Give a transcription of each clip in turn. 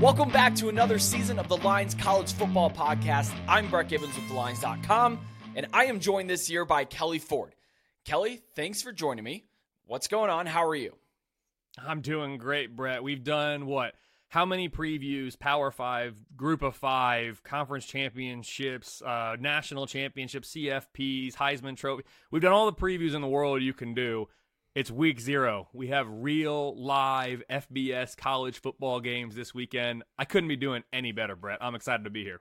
Welcome back to another season of the Lines College Football Podcast. I'm Brett Gibbons with TheLines.com, and I am joined this year by Kelley Ford. Kelley, thanks for joining me. What's going on? How are you? I'm doing great, Brett. We've done what? How many previews? Power Five, Group of Five, Conference Championships, uh, National Championships, CFPs, Heisman Trophy. We've done all the previews in the world you can do. It's week zero. We have real live FBS college football games this weekend. I couldn't be doing any better, Brett. I'm excited to be here.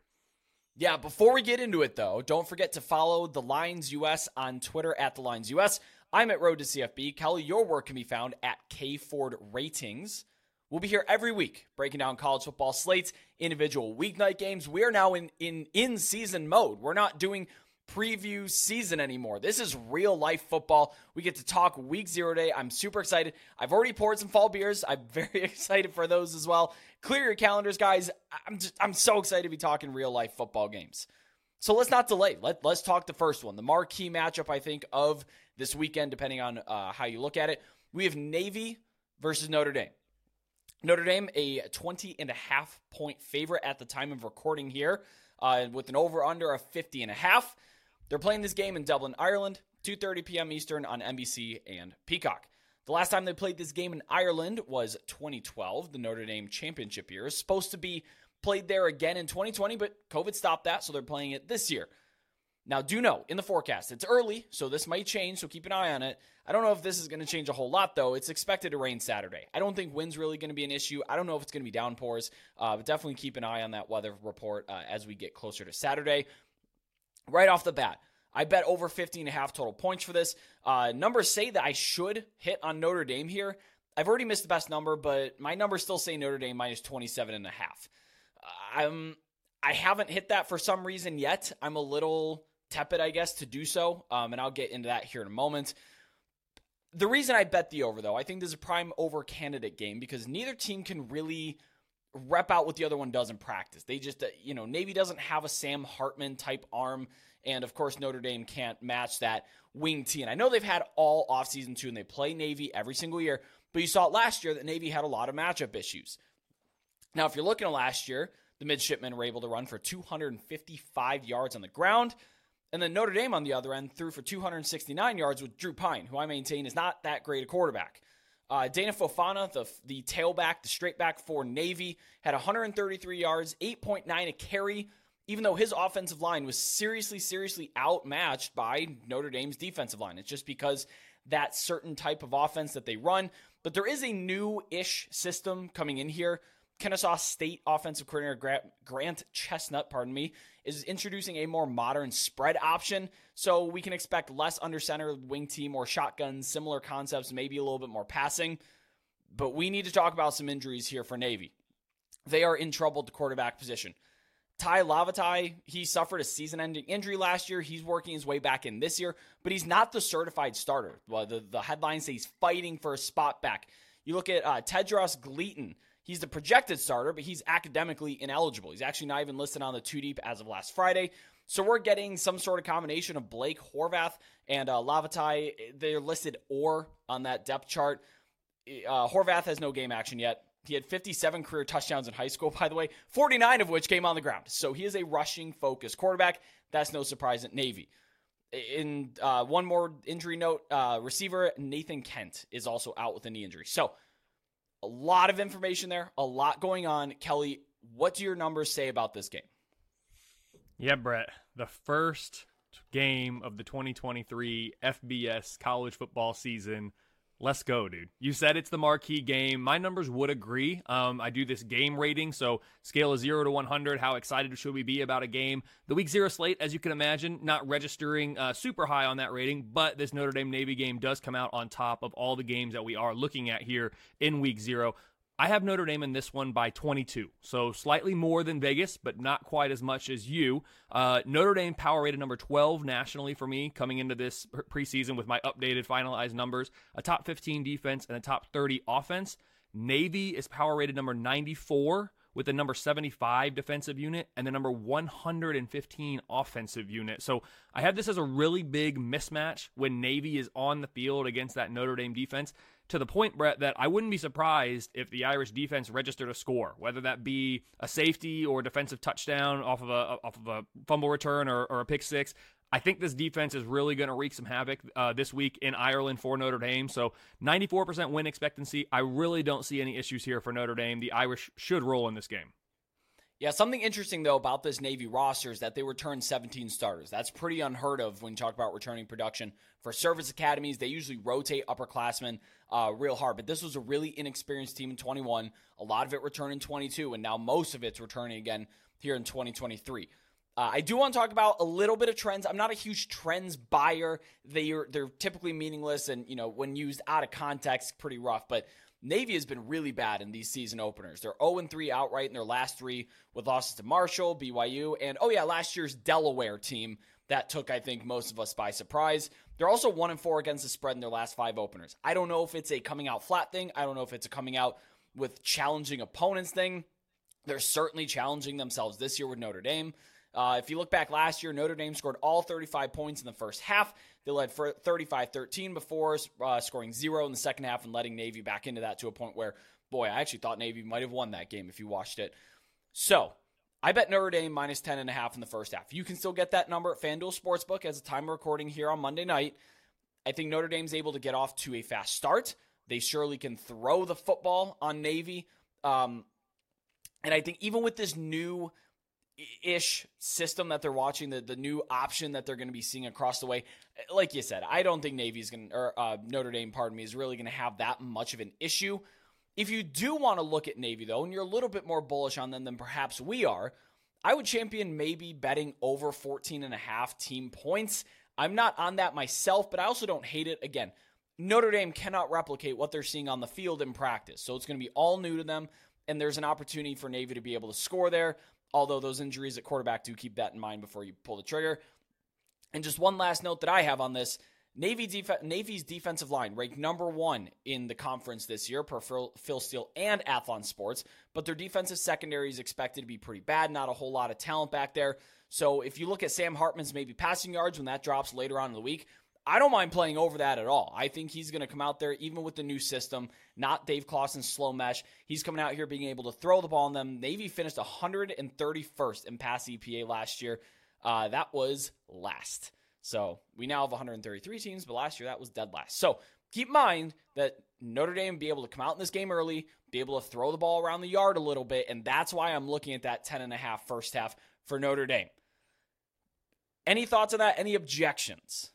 Yeah, before we get into it, though, don't forget to follow The Lines US on Twitter at The Lines US. I'm at Road to CFB. Kelley, your work can be found at K Ford Ratings. We'll be here every week breaking down college football slates, individual weeknight games. We are now in in in season mode. We're not doing preview season anymore. This is real life football. We get to talk week zero day. I'm super excited. I've already poured some fall beers. I'm very excited for those as well. Clear your calendars, guys. I'm just I'm so excited to be talking real life football games. So let's not delay. Let, let's talk the first one, the marquee matchup, I think, of this weekend, depending on uh, how you look at it. We have Navy versus Notre Dame. Notre Dame, a 20 and a half point favorite at the time of recording here, uh, with an over under of 50 and a half. They're playing this game in Dublin, Ireland, 2:30 p.m. Eastern on NBC and Peacock. The last time they played this game in Ireland was 2012, the Notre Dame championship year. It's supposed to be played there again in 2020, but COVID stopped that, so they're playing it this year. Now, do know in the forecast, it's early, so this might change, so keep an eye on it. I don't know if this is going to change a whole lot, though. It's expected to rain Saturday. I don't think wind's really going to be an issue. I don't know if it's going to be downpours, uh, but definitely keep an eye on that weather report uh, as we get closer to Saturday. Right off the bat, I bet over 50 and a half total points for this. Uh, numbers say that I should hit on Notre Dame here. I've already missed the best number, but my numbers still say Notre Dame minus 27 and a half. I'm I haven't hit that for some reason yet. I'm a little tepid, I guess, to do so, um, and I'll get into that here in a moment. The reason I bet the over, though, I think this is a prime over candidate game because neither team can really rep out what the other one does in practice. They just, uh, you know, Navy doesn't have a Sam Hartman type arm. And of course, Notre Dame can't match that wing T. And I know they've had all offseason too, and they play Navy every single year. But you saw it last year that Navy had a lot of matchup issues. Now, if you're looking at last year, the midshipmen were able to run for 255 yards on the ground. And then Notre Dame on the other end threw for 269 yards with Drew Pyne, who I maintain is not that great a quarterback. Uh, Daba Fofana, the, the tailback, the straight back for Navy, had 133 yards, 8.9 a carry, even though his offensive line was seriously, seriously outmatched by Notre Dame's defensive line. It's just because that certain type of offense that they run. But there is a new ish system coming in here Kennesaw State offensive coordinator Grant Chesnut, pardon me, is introducing a more modern spread option. So we can expect less under center wing team or shotguns, similar concepts, maybe a little bit more passing. But we need to talk about some injuries here for Navy. They are in trouble at the quarterback position. Tai Lavatai, he suffered a season ending injury last year. He's working his way back in this year, but he's not the certified starter. Well, the, the headline says he's fighting for a spot back. You look at uh, Tedros Gleaton. He's the projected starter, but he's academically ineligible. He's actually not even listed on the two deep as of last Friday. So we're getting some sort of combination of Blake Horvath and uh, Lavatai. They're listed or on that depth chart. Uh, Horvath has no game action yet. He had 57 career touchdowns in high school, by the way, 49 of which came on the ground. So he is a rushing focused quarterback. That's no surprise at Navy. In uh, one more injury note, uh, receiver Nathan Kent is also out with a knee injury. So a lot of information there, a lot going on. Kelley, what do your numbers say about this game? Yeah, Brett. The first game of the 2023 FBS college football season Let's go, dude. You said it's the marquee game. My numbers would agree. Um, I do this game rating, so scale of 0 to 100. How excited should we be about a game? The week zero slate, as you can imagine, not registering uh, super high on that rating, but this Notre Dame Navy game does come out on top of all the games that we are looking at here in week zero. I have Notre Dame in this one by 22, so slightly more than Vegas, but not quite as much as you. Uh, Notre Dame power rated number 12 nationally for me coming into this preseason with my updated finalized numbers. A top 15 defense and a top 30 offense. Navy is power rated number 94 with the number 75 defensive unit and the number 115 offensive unit. So I have this as a really big mismatch when Navy is on the field against that Notre Dame defense. To the point, Brett, that I wouldn't be surprised if the Irish defense registered a score, whether that be a safety or a defensive touchdown off of a off of a fumble return or, or a pick six. I think this defense is really going to wreak some havoc uh, this week in Ireland for Notre Dame. So 94% win expectancy. I really don't see any issues here for Notre Dame. The Irish should roll in this game. Yeah, something interesting though about this Navy roster is that they return 17 starters. That's pretty unheard of when you talk about returning production for service academies. They usually rotate upperclassmen uh, real hard, but this was a really inexperienced team in 21. A lot of it returned in 22, and now most of it's returning again here in 2023. Uh, I do want to talk about a little bit of trends. I'm not a huge trends buyer. They are they're typically meaningless and you know when used out of context, pretty rough. But Navy has been really bad in these season openers. They're 0 3 outright in their last three with losses to Marshall, BYU, and oh yeah, last year's Delaware team that took I think most of us by surprise. They're also 1 and 4 against the spread in their last five openers. I don't know if it's a coming out flat thing. I don't know if it's a coming out with challenging opponents thing. They're certainly challenging themselves this year with Notre Dame. Uh, if you look back last year, Notre Dame scored all 35 points in the first half. They led for 35 13 before uh, scoring zero in the second half and letting Navy back into that to a point where, boy, I actually thought Navy might have won that game if you watched it. So, I bet Notre Dame minus 10 and a half in the first half. You can still get that number at FanDuel Sportsbook as a time recording here on Monday night. I think Notre Dame's able to get off to a fast start. They surely can throw the football on Navy. Um, and I think even with this new ish system that they're watching, the, the new option that they're going to be seeing across the way. Like you said, I don't think Navy's going or uh, Notre Dame, pardon me, is really going to have that much of an issue. If you do want to look at Navy, though, and you're a little bit more bullish on them than perhaps we are, I would champion maybe betting over 14 and a half team points. I'm not on that myself, but I also don't hate it. Again, Notre Dame cannot replicate what they're seeing on the field in practice. So it's going to be all new to them, and there's an opportunity for Navy to be able to score there although those injuries at quarterback do keep that in mind before you pull the trigger. And just one last note that I have on this Navy def- Navy's defensive line ranked number one in the conference this year per Phil, Phil Steele and Athlon Sports, but their defensive secondary is expected to be pretty bad. Not a whole lot of talent back there. So if you look at Sam Hartman's maybe passing yards when that drops later on in the week, I don't mind playing over that at all. I think he's going to come out there, even with the new system, not Dave Clawson's slow mesh. He's coming out here being able to throw the ball on them. Navy finished 131st in pass EPA last year. Uh, that was last. So we now have 133 teams, but last year that was dead last. So keep in mind that Notre Dame be able to come out in this game early, be able to throw the ball around the yard a little bit, and that's why I'm looking at that 10 and a half first half for Notre Dame. Any thoughts on that? Any objections?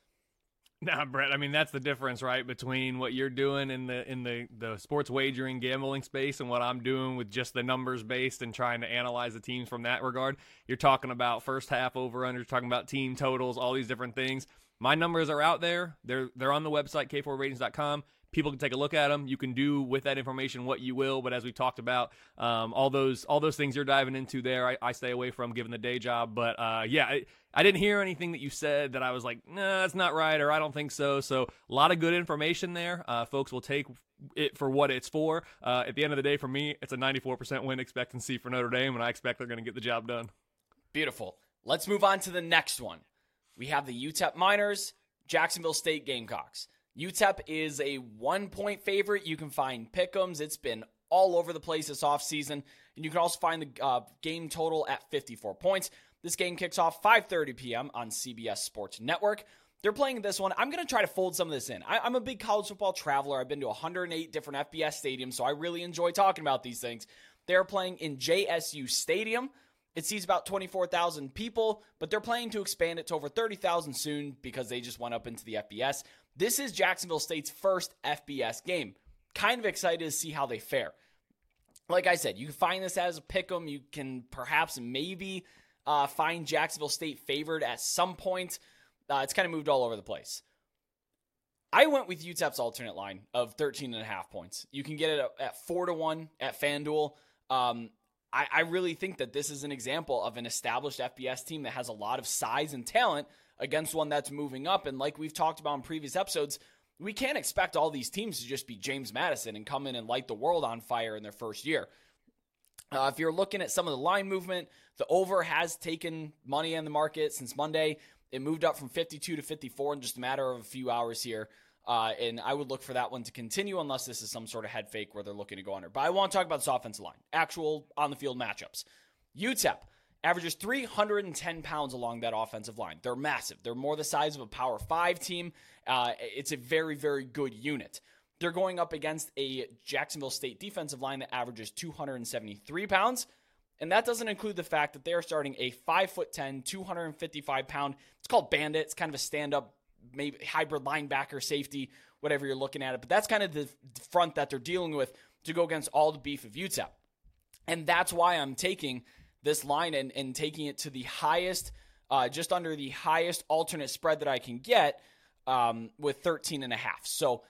Nah, Brett. I mean, that's the difference, right, between what you're doing in the in the the sports wagering gambling space and what I'm doing with just the numbers based and trying to analyze the teams from that regard. You're talking about first half over under, talking about team totals, all these different things. My numbers are out there. They're they're on the website k4ratings.com people can take a look at them. You can do with that information what you will. But as we talked about, um, all those all those things you're diving into there, I, I stay away from given the day job. But uh, yeah, I, I, didn't hear anything that you said that I was like, nah, that's not right, or I don't think so. So a lot of good information there. Uh, folks will take it for what it's for. Uh, at the end of the day, for me, it's a 94% win expectancy for Notre Dame, and I expect they're going to get the job done. Beautiful. Let's move on to the next one. We have the UTEP Miners, Jacksonville State Gamecocks. UTEP is a one point favorite. You can find pick'ems. It's been all over the place this offseason. And you can also find the uh, game total at 54 points. This game kicks off 5:30 p.m. on CBS Sports Network. They're playing this one. I'm going to try to fold some of this in. I, am a big college football traveler. I've been to 108 different FBS stadiums, so I really enjoy talking about these things. They're playing in JSU Stadium. It seats about 24,000 people, but they're planning to expand it to over 30,000 soon because they just went up into the FBS. This is Jacksonville State's first FBS game. Kind of excited to see how they fare. Like I said, you can find this as a pick 'em. You can perhaps maybe uh, find Jacksonville State favored at some point. Uh, it's kind of moved all over the place. I went with UTEP's alternate line of 13 and a half points. You can get it at 4 to 1 at FanDuel. Um, I, I really think that this is an example of an established FBS team that has a lot of size and talent against one that's moving up. And like we've talked about in previous episodes, we can't expect all these teams to just be James Madison and come in and light the world on fire in their first year. Uh, if you're looking at some of the line movement, the over has taken money in the market since Monday. It moved up from 52 to 54 in just a matter of a few hours here. Uh, and I would look for that one to continue unless this is some sort of head fake where they're looking to go under. But I want to talk about this offensive line, actual on the field matchups. UTEP averages 310 pounds along that offensive line. They're massive. They're more the size of a Power Five team. Uh, it's a very, very good unit. They're going up against a Jacksonville State defensive line that averages 273 pounds. And that doesn't include the fact that they are starting a 5'10, 255 pound, it's called Bandit. It's kind of a stand up maybe hybrid linebacker, safety, whatever you're looking at it. But that's kind of the front that they're dealing with to go against all the beef of UTEP. And that's why I'm taking this line and, and taking it to the highest, uh, just under the highest alternate spread that I can get um, with 13 and a half. So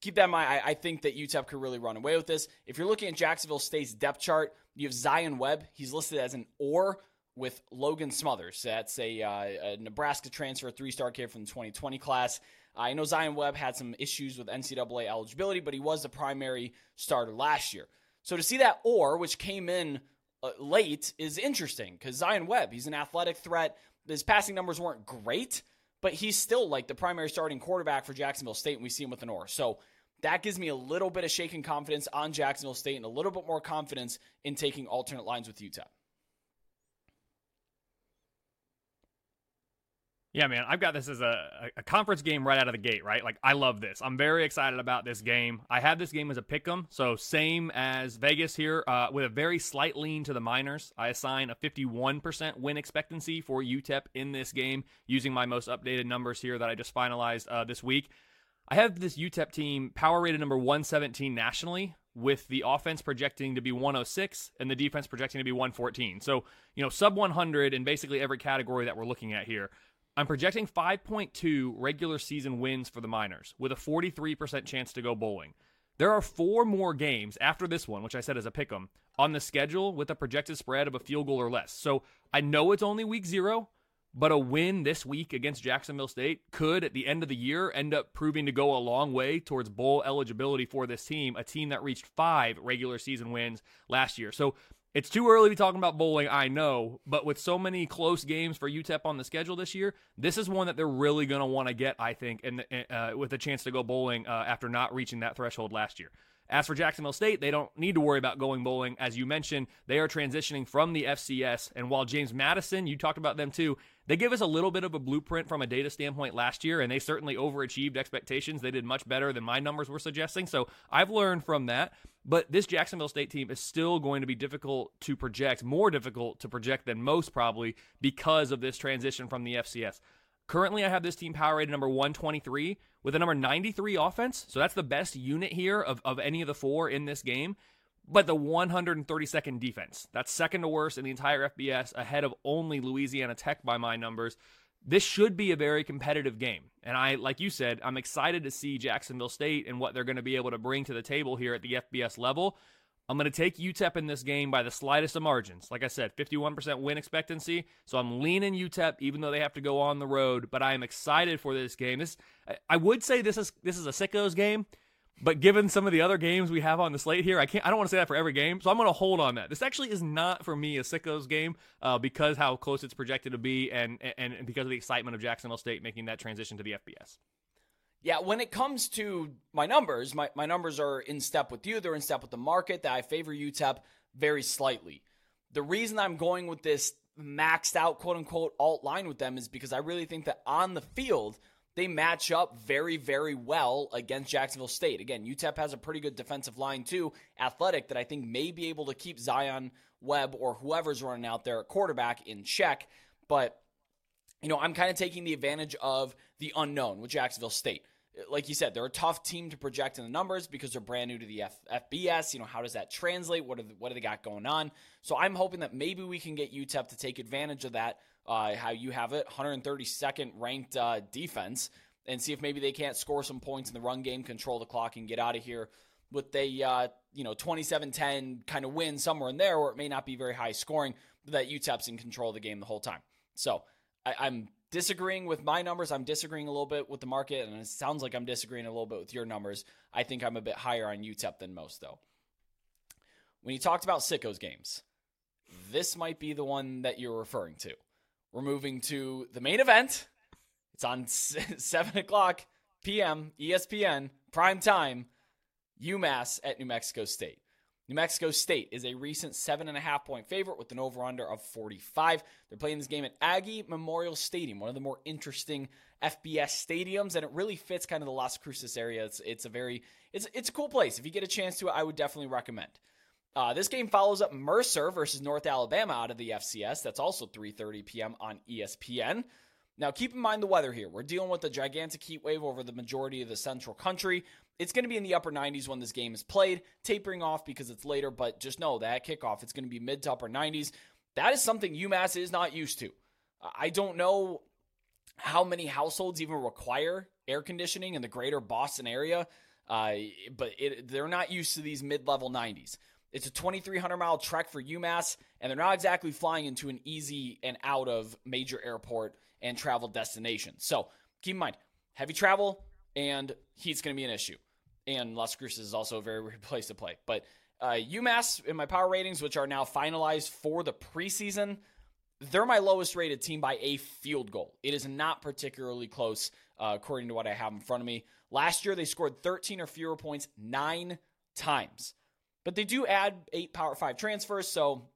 keep that in mind. I, I think that UTEP could really run away with this. If you're looking at Jacksonville State's depth chart, you have Zion Webb. He's listed as an or with Logan Smothers. That's a, uh, a Nebraska transfer, three star kid from the 2020 class. I know Zion Webb had some issues with NCAA eligibility, but he was the primary starter last year. So to see that or, which came in Uh, late, is interesting because Zion Webb, he's an athletic threat. His passing numbers weren't great, but he's still like the primary starting quarterback for Jacksonville State, and we see him with an or. So that gives me a little bit of shaken confidence on Jacksonville State and a little bit more confidence in taking alternate lines with UTEP. Yeah, man, I've got this as a, a conference game right out of the gate, right? Like, I love this. I'm very excited about this game. I have this game as a pick 'em, so same as Vegas here, uh, with a very slight lean to the Miners. I assign a 51% win expectancy for UTEP in this game using my most updated numbers here that I just finalized uh, this week. I have this UTEP team power rated number 117 nationally, with the offense projecting to be 106 and the defense projecting to be 114. So, you know, sub 100 in basically every category that we're looking at here. I'm projecting 5.2 regular season wins for the Miners with a 43% chance to go bowling. There are four more games after this one, which I said as a pick 'em, on the schedule with a projected spread of a field goal or less. So I know it's only week zero, but a win this week against Jacksonville State could, at the end of the year, end up proving to go a long way towards bowl eligibility for this team, a team that reached five regular season wins last year. So it's too early to be talking about bowling, I know, but with so many close games for UTEP on the schedule this year, this is one that they're really going to want to get, I think, and uh, with a chance to go bowling uh, after not reaching that threshold last year. As for Jacksonville State, they don't need to worry about going bowling. As you mentioned, they are transitioning from the FCS. And while James Madison, you talked about them too, they gave us a little bit of a blueprint from a data standpoint last year, and they certainly overachieved expectations. They did much better than my numbers were suggesting. So I've learned from that. But this Jacksonville State team is still going to be difficult to project, more difficult to project than most probably because of this transition from the FCS. Currently, I have this team power rated number 123 with a number 93 offense. So that's the best unit here of, of any of the four in this game. But the 132nd defense. That's second to worst in the entire FBS, ahead of only Louisiana Tech by my numbers. This should be a very competitive game. And I, like you said, I'm excited to see Jacksonville State and what they're going to be able to bring to the table here at the FBS level. I'm going to take UTEP in this game by the slightest of margins. Like I said, 51% win expectancy. So I'm leaning UTEP, even though they have to go on the road. But I am excited for this game. This, I would say this is this is a sickos game, but given some of the other games we have on the slate here, I can't. I don't want to say that for every game, so I'm going to hold on that. This actually is not for me a sickos game uh, because how close it's projected to be, and, and and because of the excitement of Jacksonville State making that transition to the FBS. Yeah, when it comes to my numbers, my, my numbers are in step with you. They're in step with the market that I favor UTEP very slightly. The reason I'm going with this maxed out quote unquote alt line with them is because I really think that on the field, they match up very, very well against Jacksonville State. Again, UTEP has a pretty good defensive line too, athletic, that I think may be able to keep Zion Webb or whoever's running out there at quarterback in check. But, you know, I'm kind of taking the advantage of the unknown with Jacksonville State like you said, they're a tough team to project in the numbers because they're brand new to the F- FBS. You know, how does that translate? What, are the, what do they got going on? So I'm hoping that maybe we can get UTEP to take advantage of that, uh, how you have it, 132nd ranked uh, defense, and see if maybe they can't score some points in the run game, control the clock, and get out of here with a, uh, you know, 27-10 kind of win somewhere in there, or it may not be very high scoring, but that UTEP's in control of the game the whole time. So I, I'm disagreeing with my numbers. I'm disagreeing a little bit with the market, and it sounds like I'm disagreeing a little bit with your numbers. I think I'm a bit higher on UTEP than most, though. When you talked about Sickos games, this might be the one that you're referring to. We're moving to the main event. It's on 7 o'clock p.m. ESPN prime time. UMass at New Mexico State. New Mexico State is a recent seven and a half point favorite with an over under of 45. They're playing this game at Aggie Memorial Stadium, one of the more interesting FBS stadiums, and it really fits kind of the Las Cruces area. It's, it's a very it's it's a cool place. If you get a chance to, I would definitely recommend. Uh, this game follows up Mercer versus North Alabama out of the FCS. That's also 3:30 p.m. on ESPN. Now, keep in mind the weather here. We're dealing with a gigantic heat wave over the majority of the central country. It's going to be in the upper 90s when this game is played, tapering off because it's later, but just know that kickoff, it's going to be mid to upper 90s. That is something UMass is not used to. I don't know how many households even require air conditioning in the greater Boston area, uh, but it, they're not used to these mid level 90s. It's a 2,300 mile trek for UMass, and they're not exactly flying into an easy and out of major airport and travel destination. So keep in mind, heavy travel and heat's going to be an issue. And Las Cruces is also a very weird place to play. But uh, UMass in my power ratings, which are now finalized for the preseason, they're my lowest rated team by a field goal. It is not particularly close, uh, according to what I have in front of me. Last year, they scored 13 or fewer points nine times. But they do add eight Power Five transfers, so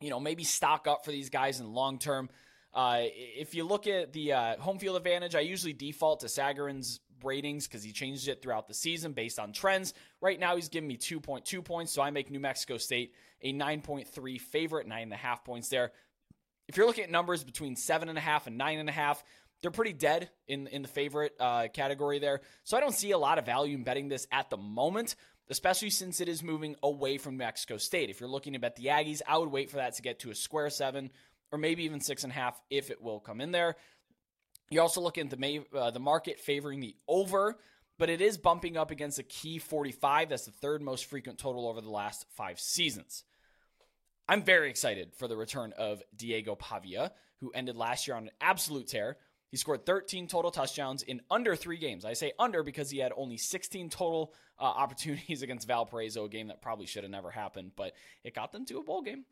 you know maybe stock up for these guys in the long term. Uh, if you look at the uh, home field advantage, I usually default to Sagarin's ratings because he changed it throughout the season based on trends. Right now, he's giving me 2.2 points, so I make New Mexico State a 9.3 favorite, nine and a half points there. If you're looking at numbers between seven and a half and nine and a half, they're pretty dead in in the favorite uh, category there. So I don't see a lot of value in betting this at the moment especially since it is moving away from New Mexico State. If you're looking to bet the Aggies, I would wait for that to get to a square seven or maybe even six and a half if it will come in there. You're also looking at the uh, the market favoring the over, but it is bumping up against a key 45. That's the third most frequent total over the last five seasons. I'm very excited for the return of Diego Pavia, who ended last year on an absolute tear he scored 13 total touchdowns in under three games. I say under because he had only 16 total uh, opportunities against Valparaiso, a game that probably should have never happened, but it got them to a bowl game.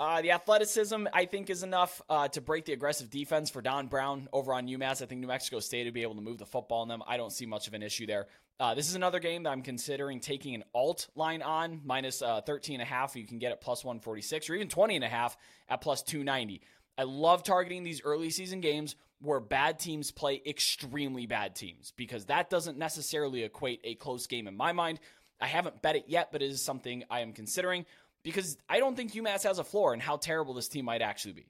Uh, the athleticism, I think, is enough uh, to break the aggressive defense for Don Brown over on UMass. I think New Mexico State would be able to move the football on them. I don't see much of an issue there. Uh, this is another game that I'm considering taking an alt line on, minus, uh, 13 and a half. You can get it plus 146 or even 20 and a half at plus 290. I love targeting these early season games where bad teams play extremely bad teams because that doesn't necessarily equate a close game in my mind. I haven't bet it yet, but it is something I am considering because I don't think UMass has a floor and how terrible this team might actually be.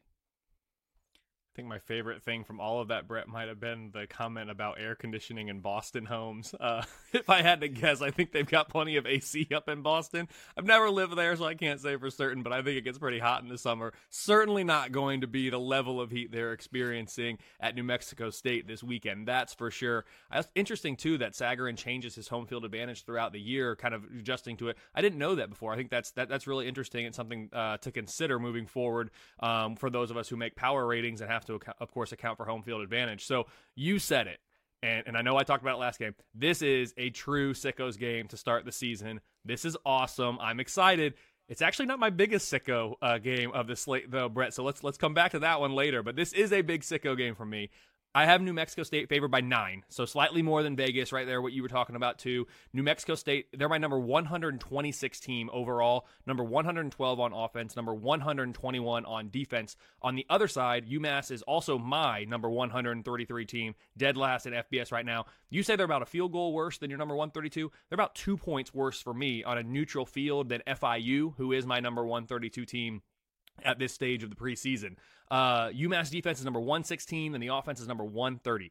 I think my favorite thing from all of that, Brett, might have been the comment about air conditioning in Boston homes. Uh, if I had to guess, I think they've got plenty of AC up in Boston. I've never lived there, so I can't say for certain, but I think it gets pretty hot in the summer. Certainly not going to be the level of heat they're experiencing at New Mexico State this weekend. That's for sure. It's interesting, too, that Sagarin changes his home field advantage throughout the year, kind of adjusting to it. I didn't know that before. I think that's that, that's really interesting and something uh, to consider moving forward um, for those of us who make power ratings and have have to, of course, account for home field advantage. So you said it. And, and I know I talked about it last game. This is a true sickos game to start the season. This is awesome. I'm excited. It's actually not my biggest sicko uh, game of the slate, though, Brett. So let's let's come back to that one later. But this is a big sicko game for me. I have New Mexico State favored by nine, so slightly more than Vegas right there, what you were talking about too. New Mexico State, they're my number 126 team overall, number 112 on offense, number 121 on defense. On the other side, UMass is also my number 133 team, dead last in FBS right now. You say they're about a field goal worse than your number 132. They're about two points worse for me on a neutral field than FIU, who is my number 132 team at this stage of the preseason. Uh, UMass defense is number 116 and the offense is number 130.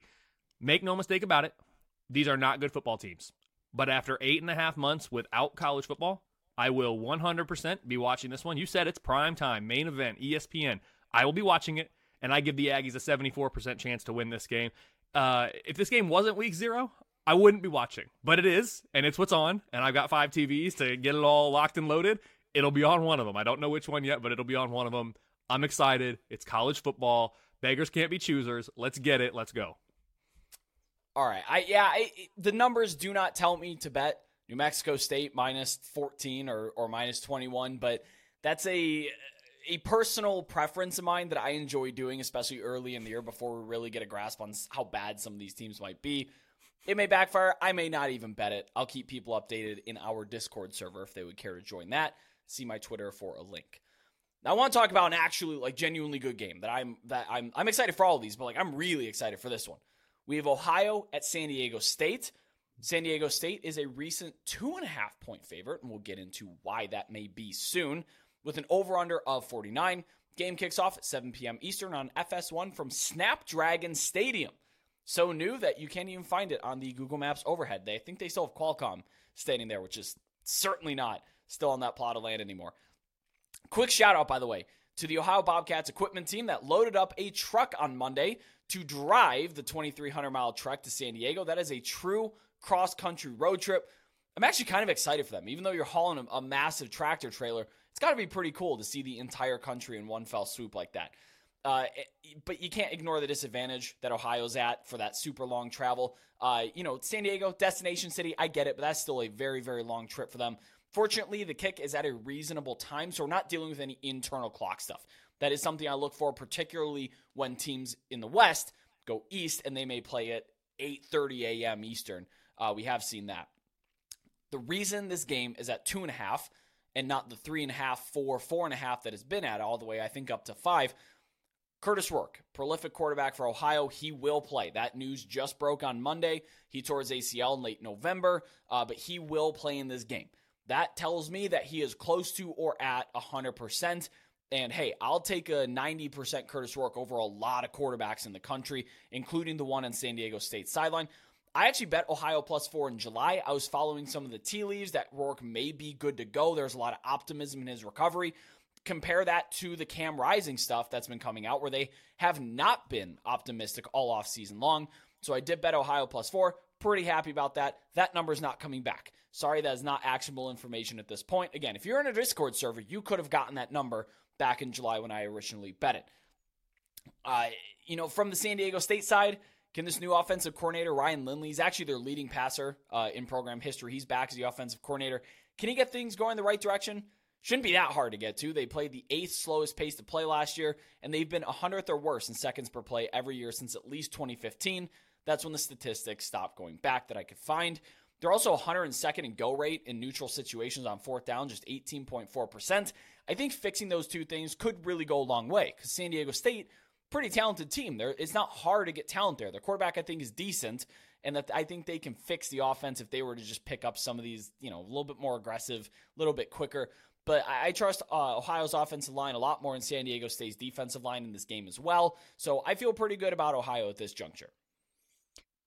Make no mistake about it, these are not good football teams. But after eight and a half months without college football, I will 100% be watching this one. You said it's prime time, main event, ESPN. I will be watching it, and I give the Aggies a 74% chance to win this game. Uh, if this game wasn't week zero, I wouldn't be watching, but it is, and it's what's on, and I've got five TVs to get it all locked and loaded. It'll be on one of them. I don't know which one yet, but it'll be on one of them. I'm excited. It's college football. Beggars can't be choosers. Let's get it. Let's go. All right. I yeah, I, the numbers do not tell me to bet New Mexico State minus 14 or or minus 21, but that's a a personal preference of mine that I enjoy doing, especially early in the year before we really get a grasp on how bad some of these teams might be. It may backfire. I may not even bet it. I'll keep people updated in our Discord server if they would care to join that. See my Twitter for a link. Now I want to talk about an actually like genuinely good game that I'm that I'm I'm excited for all of these, but like I'm really excited for this one. We have Ohio at San Diego State. San Diego State is a recent two and a half point favorite, and we'll get into why that may be soon. With an over under of 49, game kicks off at 7 p.m. Eastern on FS1 from Snapdragon Stadium so new that you can't even find it on the Google Maps overhead. They think they still have Qualcomm standing there, which is certainly not still on that plot of land anymore. Quick shout out, by the way, to the Ohio Bobcats equipment team that loaded up a truck on Monday to drive the 2,300 mile trek to San Diego. That is a true cross country road trip. I'm actually kind of excited for them. Even though you're hauling a, a massive tractor trailer, it's got to be pretty cool to see the entire country in one fell swoop like that. Uh, eh, but you can't ignore the disadvantage that Ohio's at for that super long travel. Uh, you know, San Diego, destination city, I get it, but that's still a very, very long trip for them. Fortunately, the kick is at a reasonable time, so we're not dealing with any internal clock stuff. That is something I look for, particularly when teams in the West go east and they may play at 8:30 a.m. Eastern. Uh, we have seen that. The reason this game is at two and a half and not the three and a half, four, four and a half that has been at all the way, I think, up to five Kurtis Rourke, prolific quarterback for Ohio, he will play. That news just broke on Monday. He tore his ACL in late November, uh, but he will play in this game. That tells me that he is close to or at 100%. And hey, I'll take a 90% Kurtis Rourke over a lot of quarterbacks in the country, including the one on San Diego State sideline. I actually bet Ohio plus four in July. I was following some of the tea leaves that Rourke may be good to go. There's a lot of optimism in his recovery compare that to the Cam Rising stuff that's been coming out where they have not been optimistic all off season long. So I did bet Ohio plus four. Pretty happy about that. That number is not coming back. Sorry, that is not actionable information at this point. Again, if you're in a Discord server, you could have gotten that number back in July when I originally bet it. Uh, you know, from the San Diego State side, can this new offensive coordinator, Ryan Lindley, he's actually their leading passer uh, in program history. He's back as the offensive coordinator. Can he get things going the right direction? Shouldn't be that hard to get to. They played the eighth slowest pace to play last year, and they've been 100th or worse in seconds per play every year since at least 2015. That's when the statistics stopped going back that I could find. They're also 102nd in go rate in neutral situations on fourth down, just 18.4%. I think fixing those two things could really go a long way because San Diego State, pretty talented team. There, it's not hard to get talent there. Their quarterback, I think, is decent, and that I think they can fix the offense if they were to just pick up some of these, you know, a little bit more aggressive, a little bit quicker. But I, trust uh, Ohio's offensive line a lot more in San Diego State's defensive line in this game as well. So I feel pretty good about Ohio at this juncture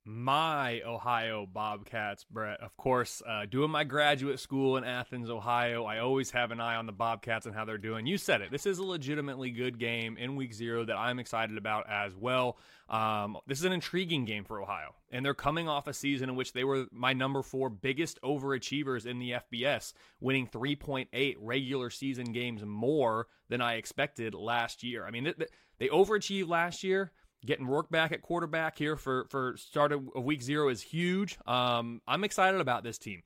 my Ohio Bobcats, Brett. Of course, uh, doing my graduate school in Athens, Ohio, I always have an eye on the Bobcats and how they're doing. You said it. This is a legitimately good game in week zero that I'm excited about as well. Um, this is an intriguing game for Ohio, and they're coming off a season in which they were my number four biggest overachievers in the FBS, winning 3.8 regular season games more than I expected last year. I mean, they, they overachieved last year Getting Rourke back at quarterback here for for start of week zero is huge. Um, I'm excited about this team.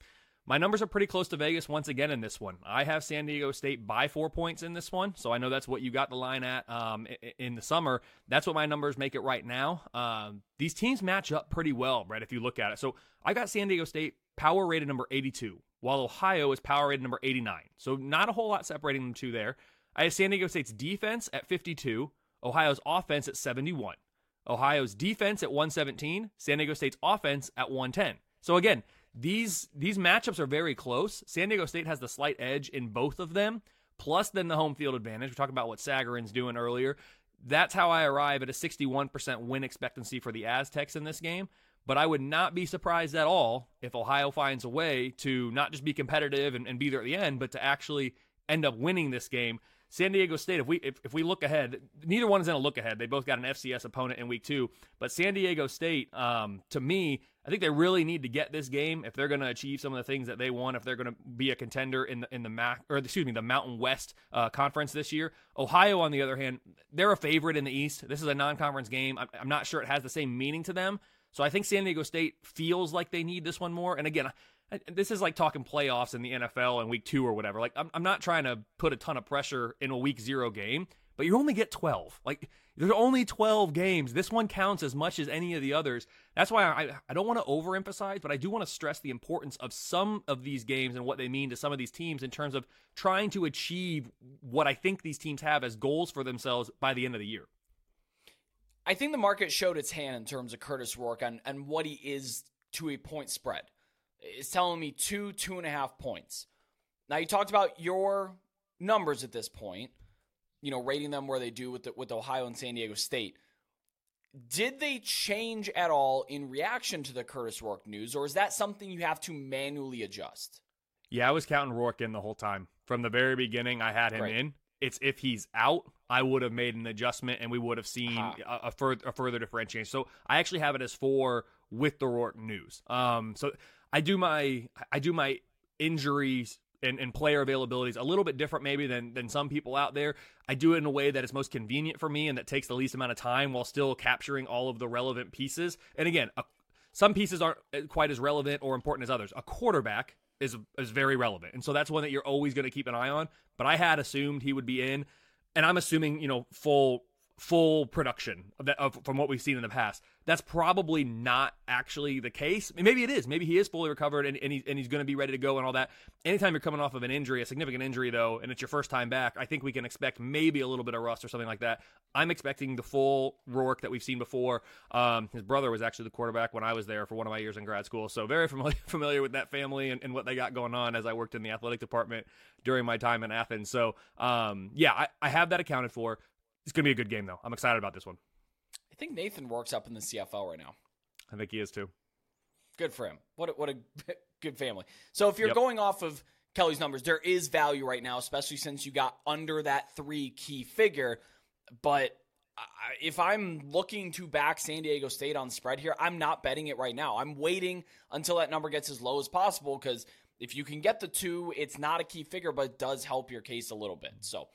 My numbers are pretty close to Vegas once again in this one. I have San Diego State by four points in this one, so I know that's what you got the line at um, in the summer. That's what my numbers make it right now. Um, these teams match up pretty well, right? If you look at it, so I got San Diego State power rated number 82, while Ohio is power rated number 89. So not a whole lot separating them two there. I have San Diego State's defense at 52, Ohio's offense at 71. Ohio's defense at 117, San Diego State's offense at 110. So again, these these matchups are very close. San Diego State has the slight edge in both of them, plus then the home field advantage. We talked about what Sagarin's doing earlier. That's how I arrive at a 61% win expectancy for the Aztecs in this game. But I would not be surprised at all if Ohio finds a way to not just be competitive and, and be there at the end, but to actually end up winning this game. San Diego State, if we if, if we look ahead, neither one is in a look ahead. They both got an FCS opponent in week two. But San Diego State, um, to me, I think they really need to get this game if they're going to achieve some of the things that they want. If they're going to be a contender in the in the Mac or excuse me the Mountain West uh, Conference this year. Ohio, on the other hand, they're a favorite in the East. This is a non-conference game. I'm, I'm not sure it has the same meaning to them. So I think San Diego State feels like they need this one more. And again, this is like talking playoffs in the NFL in week two or whatever. Like, I'm, I'm not trying to put a ton of pressure in a week zero game, but you only get 12. Like there's only 12 games. This one counts as much as any of the others. That's why I, I don't want to overemphasize, but I do want to stress the importance of some of these games and what they mean to some of these teams in terms of trying to achieve what I think these teams have as goals for themselves by the end of the year. I think the market showed its hand in terms of Kurtis Rourke and, and what he is to a point spread. It's telling me two, two and a half points. Now, you talked about your numbers at this point you know, rating them where they do with the, with Ohio and San Diego State. Did they change at all in reaction to the Kurtis Rourke news, or is that something you have to manually adjust? Yeah, I was counting Rourke in the whole time. From the very beginning, I had him right. in. It's if he's out, I would have made an adjustment and we would have seen uh-huh. a, a, further a further differentiation. So I actually have it as four with the Rourke news. Um, so I do my I do my injuries and, and player availabilities a little bit different maybe than than some people out there. I do it in a way that is most convenient for me and that takes the least amount of time while still capturing all of the relevant pieces. And again, a, some pieces aren't uh, quite as relevant or important as others. A quarterback is is very relevant, and so that's one that you're always going to keep an eye on. But I had assumed he would be in, and I'm assuming you know full full production of that, of, from what we've seen in the past. That's probably not actually the case. Maybe it is. Maybe he is fully recovered and, and, and he's going to be ready to go and all that. Anytime you're coming off of an injury, a significant injury, though, and it's your first time back, I think we can expect maybe a little bit of rust or something like that. I'm expecting the full Rourke that we've seen before. Um, his brother was actually the quarterback when I was there for one of my years in grad school, so very familiar, familiar with that family and, and what they got going on as I worked in the athletic department during my time in Athens. So, um, yeah, I, I have that accounted for. It's going to be a good game, though. I'm excited about this one. I think Nathan works up in the CFL right now. I think he is too. Good for him. What a, what a good family. So if you're yep. going off of Kelley's numbers, there is value right now, especially since you got under that three key figure. But if I'm looking to back San Diego State on spread here, I'm not betting it right now. I'm waiting until that number gets as low as possible because if you can get the two, it's not a key figure, but it does help your case a little bit. So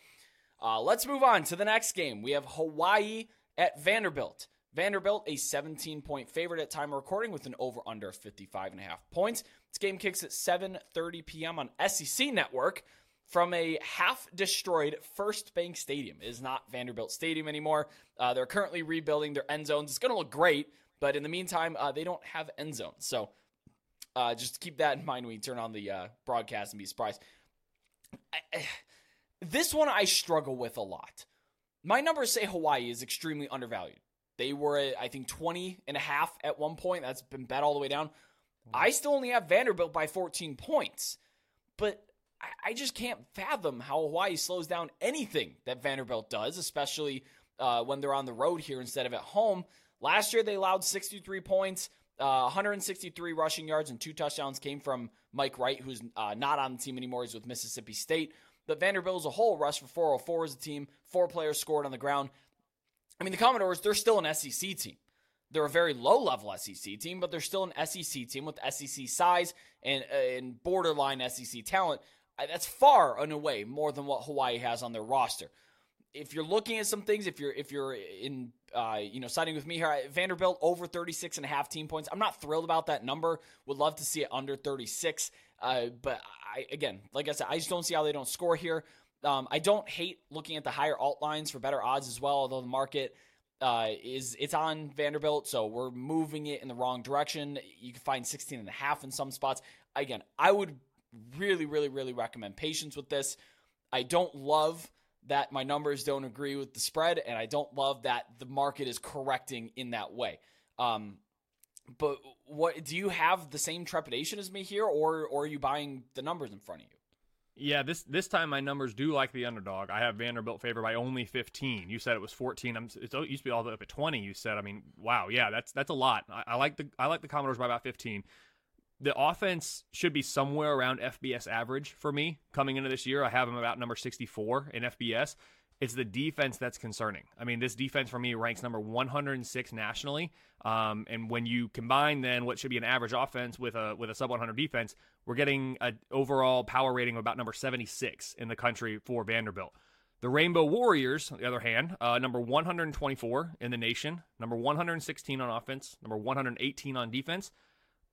uh, let's move on to the next game. We have Hawaii at Vanderbilt. Vanderbilt, a 17 point favorite at time of recording with an over under 55 and a half points. This game kicks at 7:30 p.m. on SEC Network from a half destroyed FirstBank Stadium. It is not Vanderbilt Stadium anymore. Uh, they're currently rebuilding their end zones. It's going to look great, but in the meantime, uh, they don't have end zones. So uh, just keep that in mind when you turn on the uh, broadcast and be surprised. I, I, this one I struggle with a lot. My numbers say Hawaii is extremely undervalued. They were at, I think, 20 and a half at one point. That's been bet all the way down. I still only have Vanderbilt by 14 points. But I, I just can't fathom how Hawaii slows down anything that Vanderbilt does, especially uh, when they're on the road here instead of at home. Last year, they allowed 63 points. Uh, 163 rushing yards and two touchdowns came from Mike Wright, who's uh, not on the team anymore. He's with Mississippi State. But Vanderbilt as a whole rushed for 404 as a team. Four players scored on the ground. I mean, the Commodores, they're still an SEC team. They're a very low level SEC team, but they're still an SEC team with SEC size and, uh, and borderline SEC talent. That's far and away more than what Hawaii has on their roster. If you're looking at some things, if you're if you're in uh, you know siding with me here, Vanderbilt over 36 and a half team points. I'm not thrilled about that number. Would love to see it under 36. Uh, but I again, like I said, I just don't see how they don't score here. Um, I don't hate looking at the higher alt lines for better odds as well, although the market uh, is it's on Vanderbilt, so we're moving it in the wrong direction. You can find 16 and a half in some spots. Again, I would really, really, really recommend patience with this. I don't love that my numbers don't agree with the spread, and I don't love that the market is correcting in that way. Um, but what do you have the same trepidation as me here, or or are you buying the numbers in front of you? Yeah, this this time my numbers do like the underdog. I have Vanderbilt favor by only 15. You said it was 14. I'm, it used to be all the way up at 20. You said, I mean, wow, yeah, that's that's a lot. I, I like the I like the Commodores by about 15. The offense should be somewhere around FBS average for me coming into this year. I have them about number 64 in FBS. It's the defense that's concerning. I mean, this defense for me ranks number 106 nationally. Um, and when you combine then what should be an average offense with a with a sub 100 defense, we're getting an overall power rating of about number 76 in the country for Vanderbilt. The Rainbow Warriors, on the other hand, uh, number 124 in the nation, number 116 on offense, number 118 on defense.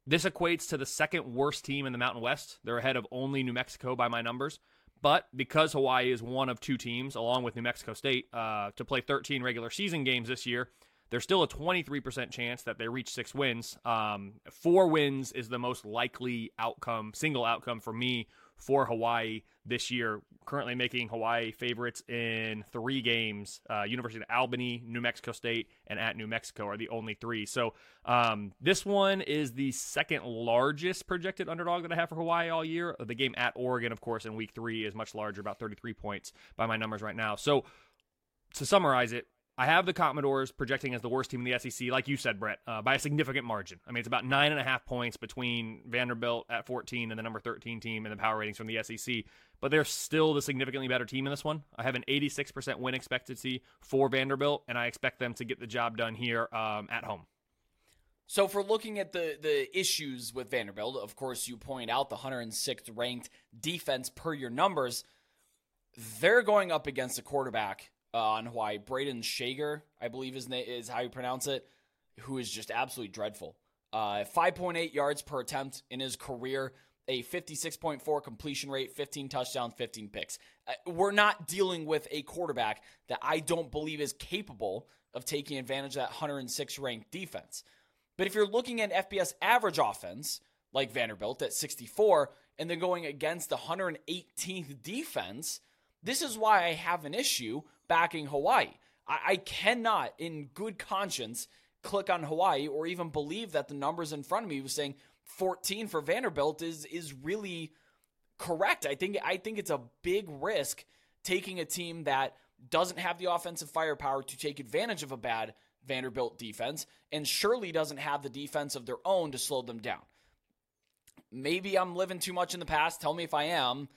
This equates to the second worst team in the Mountain West. They're ahead of only New Mexico by my numbers. But because Hawaii is one of two teams, along with New Mexico State, uh, to play 13 regular season games this year, there's still a 23% chance that they reach six wins. Um, four wins is the most likely outcome, single outcome for me for Hawaii this year. Currently making Hawaii favorites in three games. Uh, University of Albany, New Mexico State, and at New Mexico are the only three. So um, this one is the second largest projected underdog that I have for Hawaii all year. The game at Oregon, of course, in week three is much larger, about 33 points by my numbers right now. So to summarize it, I have the Commodores projecting as the worst team in the SEC, like you said, Brett, uh, by a significant margin. I mean, it's about nine and a half points between Vanderbilt at 14 and the number 13 team in the power ratings from the SEC. But they're still the significantly better team in this one. I have an 86% win expectancy for Vanderbilt, and I expect them to get the job done here um, at home. So, for looking at the the issues with Vanderbilt, of course, you point out the 106th ranked defense per your numbers. They're going up against a quarterback on Hawaii. Brayden Schager, I believe his name is how you pronounce it, who is just absolutely dreadful. Uh, 5.8 yards per attempt in his career, a 56.4 completion rate, 15 touchdowns, 15 picks. Uh, we're not dealing with a quarterback that I don't believe is capable of taking advantage of that 106 ranked defense. But if you're looking at FBS average offense, like Vanderbilt at 64, and then going against the 118th defense, this is why I have an issue backing Hawaii. I, I cannot, in good conscience, click on Hawaii or even believe that the numbers in front of me was saying 14 for Vanderbilt is is really correct. I think I think it's a big risk taking a team that doesn't have the offensive firepower to take advantage of a bad Vanderbilt defense and surely doesn't have the defense of their own to slow them down. Maybe I'm living too much in the past. Tell me if I am,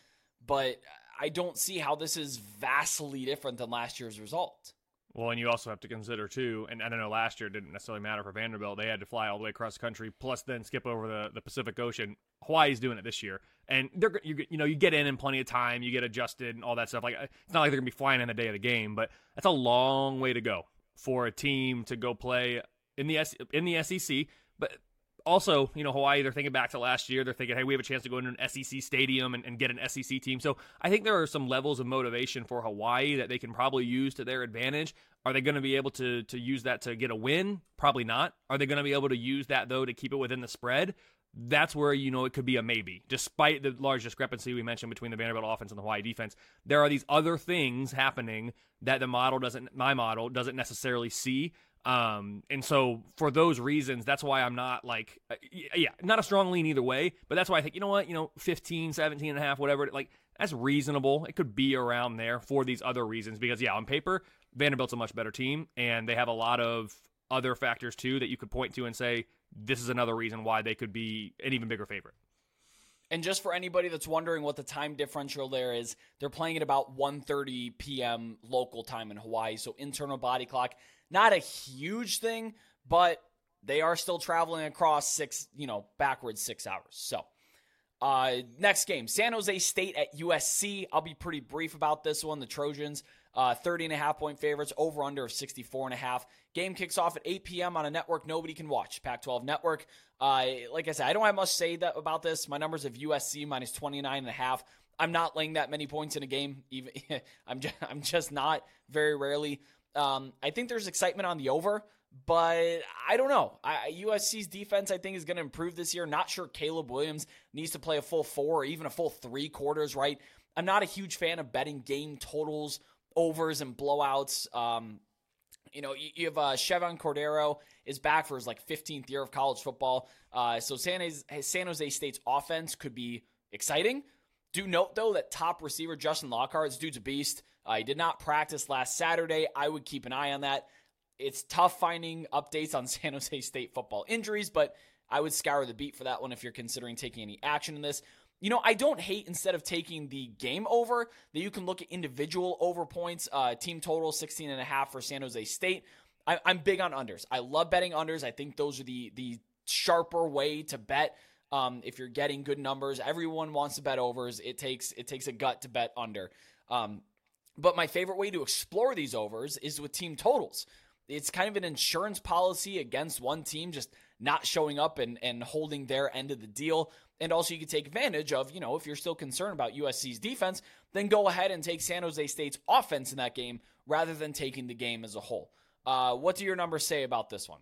but I don't see how this is vastly different than last year's result. Well, and you also have to consider too, and I don't know, last year didn't necessarily matter for Vanderbilt. They had to fly all the way across the country, plus then skip over the, the Pacific Ocean. Hawaii's doing it this year, and they're you, you know you get in in plenty of time, you get adjusted and all that stuff. Like it's not like they're gonna be flying in the day of the game, but that's a long way to go for a team to go play in the S- in the SEC. But also, you know, Hawaii, they're thinking back to last year. They're thinking, hey, we have a chance to go into an SEC stadium and, and, get an SEC team. So I think there are some levels of motivation for Hawaii that they can probably use to their advantage. Are they going to be able to to use that to get a win? Probably not. Are they going to be able to use that though to keep it within the spread? That's where you know it could be a maybe. Despite the large discrepancy we mentioned between the Vanderbilt offense and the Hawaii defense, there are these other things happening that the model doesn't, my model doesn't necessarily see. Um, and so for those reasons, that's why I'm not like, uh, yeah, not a strong lean either way, but that's why I think, you know what, you know, 15, 17 and a half, whatever, like that's reasonable. It could be around there for these other reasons because yeah, on paper, Vanderbilt's a much better team and they have a lot of other factors too that you could point to and say, this is another reason why they could be an even bigger favorite. And just for anybody that's wondering what the time differential there is, they're playing at about 1:30 p.m. local time in Hawaii, so internal body clock not a huge thing, but they are still traveling across six, you know, backwards six hours. So, uh, next game, San Jose State at USC. I'll be pretty brief about this one. The Trojans, uh, 30 and a half point favorites, over under of 64 and a half. Game kicks off at 8 p.m. on a network nobody can watch, Pac 12 network. Uh, like I said, I don't have much to say that, about this. My numbers of USC minus 29 and a half. I'm not laying that many points in a game. Even I'm just, I'm just not very rarely. Um, I think there's excitement on the over, but I don't know. I, USC's defense, I think, is going to improve this year. Not sure Caleb Williams needs to play a full four or even a full three quarters, right? I'm not a huge fan of betting game totals, overs, and blowouts. Um, you know, you, have uh, Chevan Cordeiro is back for his like 15th year of college football. Uh, so San Jose, San Jose State's offense could be exciting. Do note though that top receiver Justin Lockhart, this dude's a beast. Uh, he did not practice last Saturday. I would keep an eye on that. It's tough finding updates on San Jose State football injuries, but I would scour the beat for that one if you're considering taking any action in this. You know, I don't hate instead of taking the game over that you can look at individual over points. Uh, team total 16 and a half for San Jose State. I, I'm big on unders. I love betting unders. I think those are the the sharper way to bet. Um, if you're getting good numbers, everyone wants to bet overs. It takes it takes a gut to bet under. Um, but my favorite way to explore these overs is with team totals. It's kind of an insurance policy against one team just not showing up and, and holding their end of the deal. And also, you could take advantage of, you know, if you're still concerned about USC's defense, then go ahead and take San Jose State's offense in that game rather than taking the game as a whole. Uh, what do your numbers say about this one?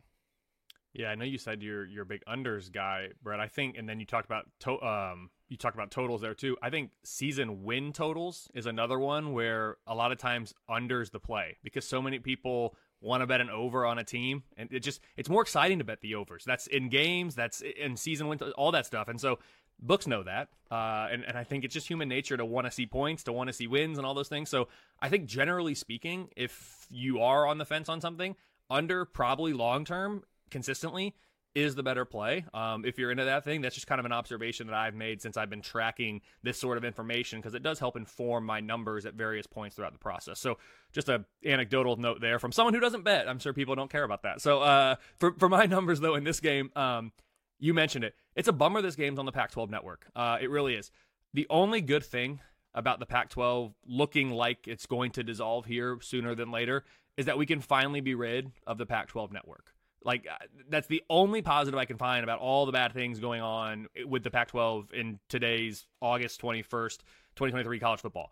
Yeah, I know you said you're you're a big unders guy, Brett. I think, and then you talked about to, um, you talked about totals there too. I think season win totals is another one where a lot of times unders the play because so many people want to bet an over on a team, and it just it's more exciting to bet the overs. That's in games, that's in season win, all that stuff, and so books know that, uh, and and I think it's just human nature to want to see points, to want to see wins, and all those things. So I think generally speaking, if you are on the fence on something, under probably long term consistently is the better play. Um, if you're into that thing, that's just kind of an observation that I've made since I've been tracking this sort of information because it does help inform my numbers at various points throughout the process. So just a anecdotal note there from someone who doesn't bet. I'm sure people don't care about that. So uh, for for my numbers though in this game, um, you mentioned it. It's a bummer this game's on the Pac-12 network. Uh, it really is. The only good thing about the Pac-12 looking like it's going to dissolve here sooner than later is that we can finally be rid of the Pac-12 network. Like uh, that's the only positive I can find about all the bad things going on with the Pac-12 in today's August 21st, 2023 college football.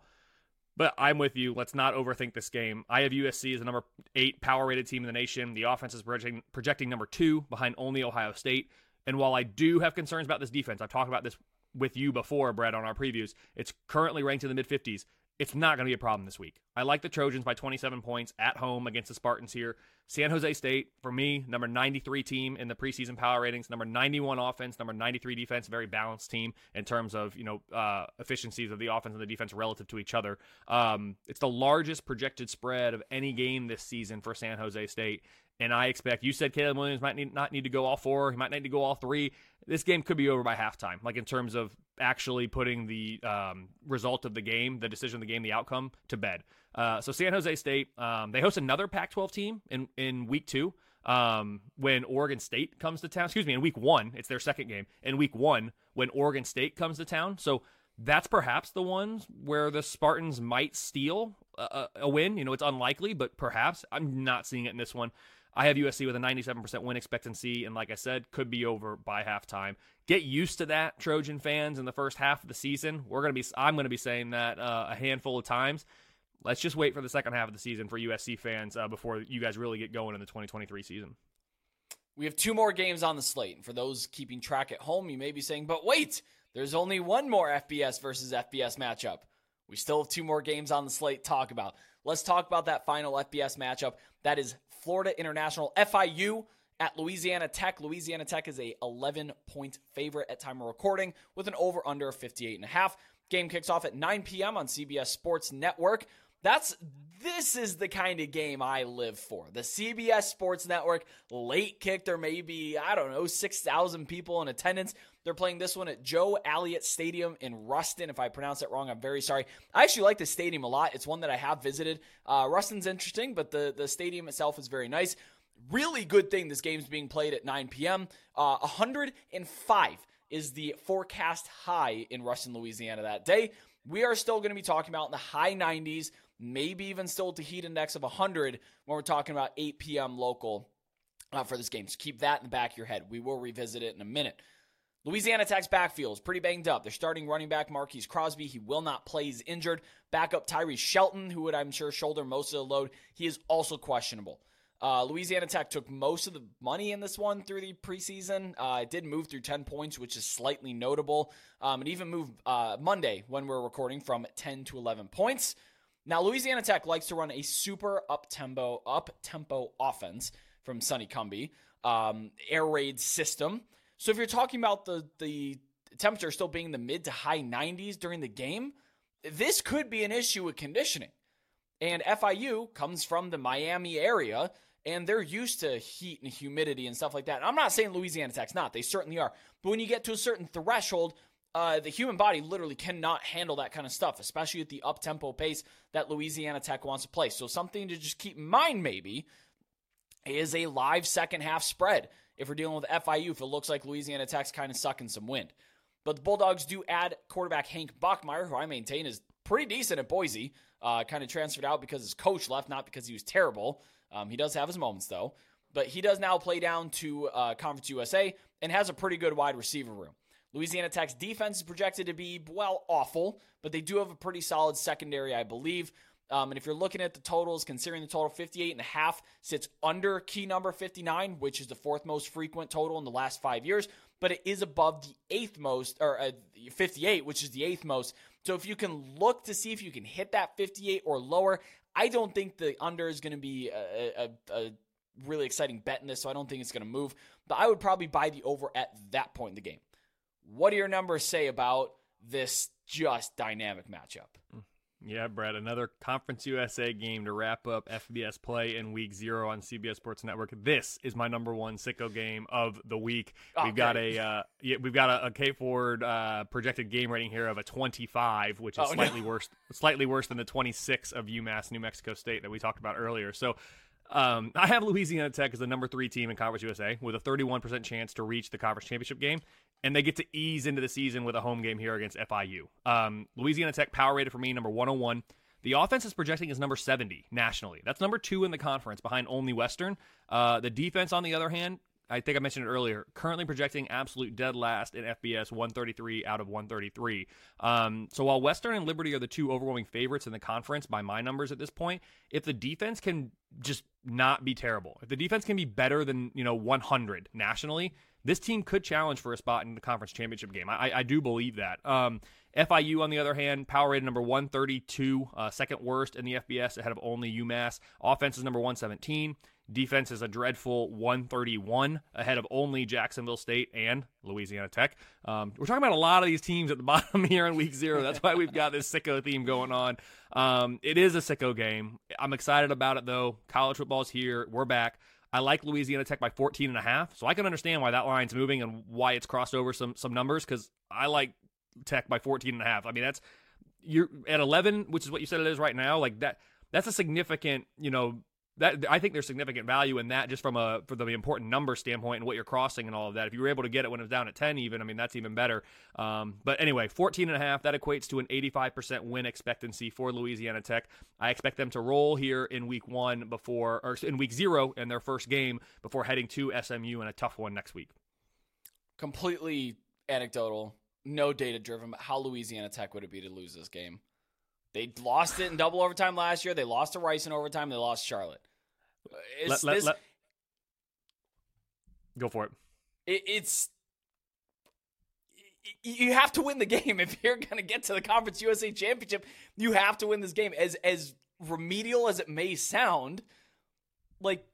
But I'm with you. Let's not overthink this game. I have USC as the number eight power rated team in the nation. The offense is projecting, projecting number two behind only Ohio State. And while I do have concerns about this defense, I've talked about this with you before, Brett, on our previews. It's currently ranked in the mid 50s it's not going to be a problem this week. I like the Trojans by 27 points at home against the Spartans here. San Jose State, for me, number 93 team in the preseason power ratings, number 91 offense, number 93 defense, very balanced team in terms of, you know, uh, efficiencies of the offense and the defense relative to each other. Um, it's the largest projected spread of any game this season for San Jose State. And I expect you said Caleb Williams might need, not need to go all four. He might need to go all three. This game could be over by halftime, like in terms of actually putting the um, result of the game, the decision of the game, the outcome to bed. Uh, so San Jose State, um, they host another Pac-12 team in in week two um, when Oregon State comes to town. Excuse me, in week one, it's their second game. In week one, when Oregon State comes to town, so that's perhaps the ones where the Spartans might steal a, a win. You know, it's unlikely, but perhaps I'm not seeing it in this one. I have USC with a 97% win expectancy, and like I said, could be over by halftime. Get used to that, Trojan fans, in the first half of the season. We're gonna be, I'm gonna be saying that uh, a handful of times. Let's just wait for the second half of the season for USC fans uh, before you guys really get going in the 2023 season. We have two more games on the slate. And for those keeping track at home, you may be saying, but wait, there's only one more FBS versus FBS matchup. We still have two more games on the slate to talk about. Let's talk about that final FBS matchup. That is Florida International FIU at Louisiana Tech. Louisiana Tech is a 11 point favorite at time of recording with an over under 58 and a half. Game kicks off at 9 p.m. on CBS Sports Network. That's this is the kind of game I live for. The CBS Sports Network late kick. There may be, I don't know, 6,000 people in attendance. They're playing this one at Joe Aillet Stadium in Ruston. If I pronounce it wrong, I'm very sorry. I actually like the stadium a lot. It's one that I have visited. Uh, Ruston's interesting, but the, the stadium itself is very nice. Really good thing this game's being played at 9 p.m. Uh, 105 is the forecast high in Ruston, Louisiana that day. We are still going to be talking about in the high 90s maybe even still to heat index of 100 when we're talking about 8 p.m. local uh, for this game. So keep that in the back of your head. We will revisit it in a minute. Louisiana Tech's backfield is pretty banged up. They're starting running back Marquise Crosby. He will not play. He's injured. Backup Tyree Shelton, who would, I'm sure, shoulder most of the load. He is also questionable. Uh, Louisiana Tech took most of the money in this one through the preseason. Uh, it did move through 10 points, which is slightly notable. Um, it even moved uh, Monday when we're recording from 10 to 11 points. Now, Louisiana Tech likes to run a super up tempo, up tempo offense from Sonny Cumbie, um, air raid system. So if you're talking about the the temperature still being the mid to high 90s during the game, this could be an issue with conditioning. And FIU comes from the Miami area, and they're used to heat and humidity and stuff like that. And I'm not saying Louisiana Tech's not; they certainly are. But when you get to a certain threshold, uh, the human body literally cannot handle that kind of stuff, especially at the up tempo pace that Louisiana Tech wants to play. So, something to just keep in mind maybe is a live second half spread if we're dealing with FIU, if it looks like Louisiana Tech's kind of sucking some wind. But the Bulldogs do add quarterback Hank Bachmeier, who I maintain is pretty decent at Boise. Uh, kind of transferred out because his coach left, not because he was terrible. Um, he does have his moments, though. But he does now play down to uh, Conference USA and has a pretty good wide receiver room. Louisiana Tech's defense is projected to be, well, awful, but they do have a pretty solid secondary, I believe. Um, and if you're looking at the totals, considering the total 58 and a half sits under key number 59, which is the fourth most frequent total in the last five years, but it is above the eighth most, or uh, 58, which is the eighth most. So if you can look to see if you can hit that 58 or lower, I don't think the under is going to be a, a, a really exciting bet in this, so I don't think it's going to move. But I would probably buy the over at that point in the game. What do your numbers say about this just dynamic matchup? Yeah, Brad, another Conference USA game to wrap up FBS play in week zero on CBS Sports Network. This is my number one sicko game of the week. Okay. We've got a uh, yeah, we've got a, a K Ford uh, projected game rating here of a 25, which is oh, slightly no. worse, slightly worse than the 26 of UMass New Mexico State that we talked about earlier. So um, I have Louisiana Tech as the number three team in Conference USA with a 31% chance to reach the conference championship game, and they get to ease into the season with a home game here against FIU. Um, Louisiana Tech power rated for me number 101. The offense is projecting as number 70 nationally. That's number two in the conference behind only Western. Uh, the defense, on the other hand, I think I mentioned it earlier, currently projecting absolute dead last in FBS 133 out of 133. Um, so while Western and Liberty are the two overwhelming favorites in the conference by my numbers at this point, if the defense can just not be terrible, if the defense can be better than, you know, 100 nationally, this team could challenge for a spot in the conference championship game. I, I do believe that. Um, FIU, on the other hand, power rated number 132, uh, second worst in the FBS ahead of only UMass. Offense is number 117. Defense is a dreadful 131 ahead of only Jacksonville State and Louisiana Tech. Um, we're talking about a lot of these teams at the bottom here in week zero. That's why we've got this sicko theme going on. Um, it is a sicko game. I'm excited about it, though. College football's here. We're back. I like Louisiana Tech by 14 and a half, so I can understand why that line's moving and why it's crossed over some some numbers because I like Tech by 14 and a half. I mean, that's you're at 11, which is what you said it is right now. Like that, that's a significant, you know, that I think there's significant value in that just from a for the important number standpoint and what you're crossing and all of that. If you were able to get it when it was down at 10 even, I mean that's even better. Um, but anyway, 14 and a half that equates to an 85% win expectancy for Louisiana Tech. I expect them to roll here in week 1 before or in week 0 in their first game before heading to SMU in a tough one next week. Completely anecdotal, no data driven, but how Louisiana Tech would it be to lose this game? They lost it in double overtime last year. They lost to Rice in overtime. They lost Charlotte. Let, let, this, let, go for it. it. It's you have to win the game if you're going to get to the Conference USA Championship. You have to win this game. As as remedial as it may sound, like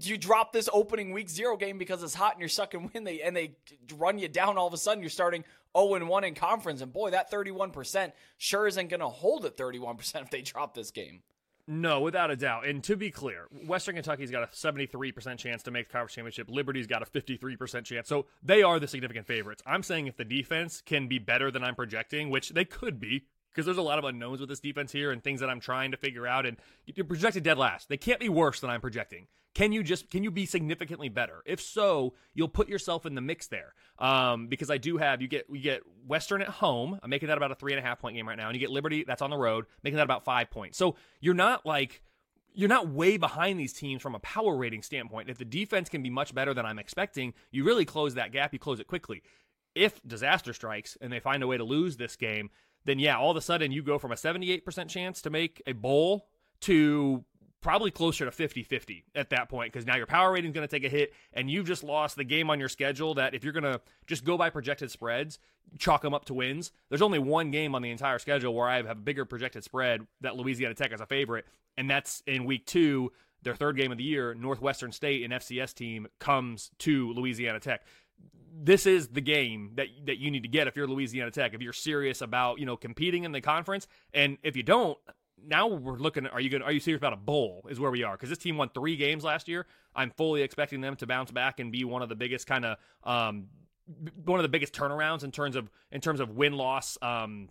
you drop this opening week zero game because it's hot and you're sucking wind, they and they run you down. All of a sudden, you're starting 0 and 1 in conference, and boy, that 31 percent sure isn't going to hold at 31 percent if they drop this game. No, without a doubt. And to be clear, Western Kentucky's got a 73% chance to make the conference championship. Liberty's got a 53% chance. So they are the significant favorites. I'm saying if the defense can be better than I'm projecting, which they could be, because there's a lot of unknowns with this defense here and things that I'm trying to figure out. And you're projected dead last. They can't be worse than I'm projecting. Can you just can you be significantly better? If so, you'll put yourself in the mix there. Um, because I do have you get you get Western at home. I'm making that about a three and a half point game right now, and you get Liberty that's on the road, making that about five points. So you're not like you're not way behind these teams from a power rating standpoint. If the defense can be much better than I'm expecting, you really close that gap. You close it quickly. If disaster strikes and they find a way to lose this game, then yeah, all of a sudden you go from a 78% chance to make a bowl to probably closer to 50-50 at that point because now your power rating is going to take a hit and you've just lost the game on your schedule that if you're going to just go by projected spreads chalk them up to wins. There's only one game on the entire schedule where i have a bigger projected spread that louisiana tech as a favorite and that's in week two their third game of the year northwestern state an fcs team comes to louisiana tech. This is the game that that you need to get if you're Louisiana Tech if you're serious about you know competing in the conference and if you don't now we're looking are you going are you serious about a bowl is where we are? Because this team won three games last year. I'm fully expecting them to bounce back and be one of the biggest kind of um one of the biggest turnarounds in terms of in terms of win loss um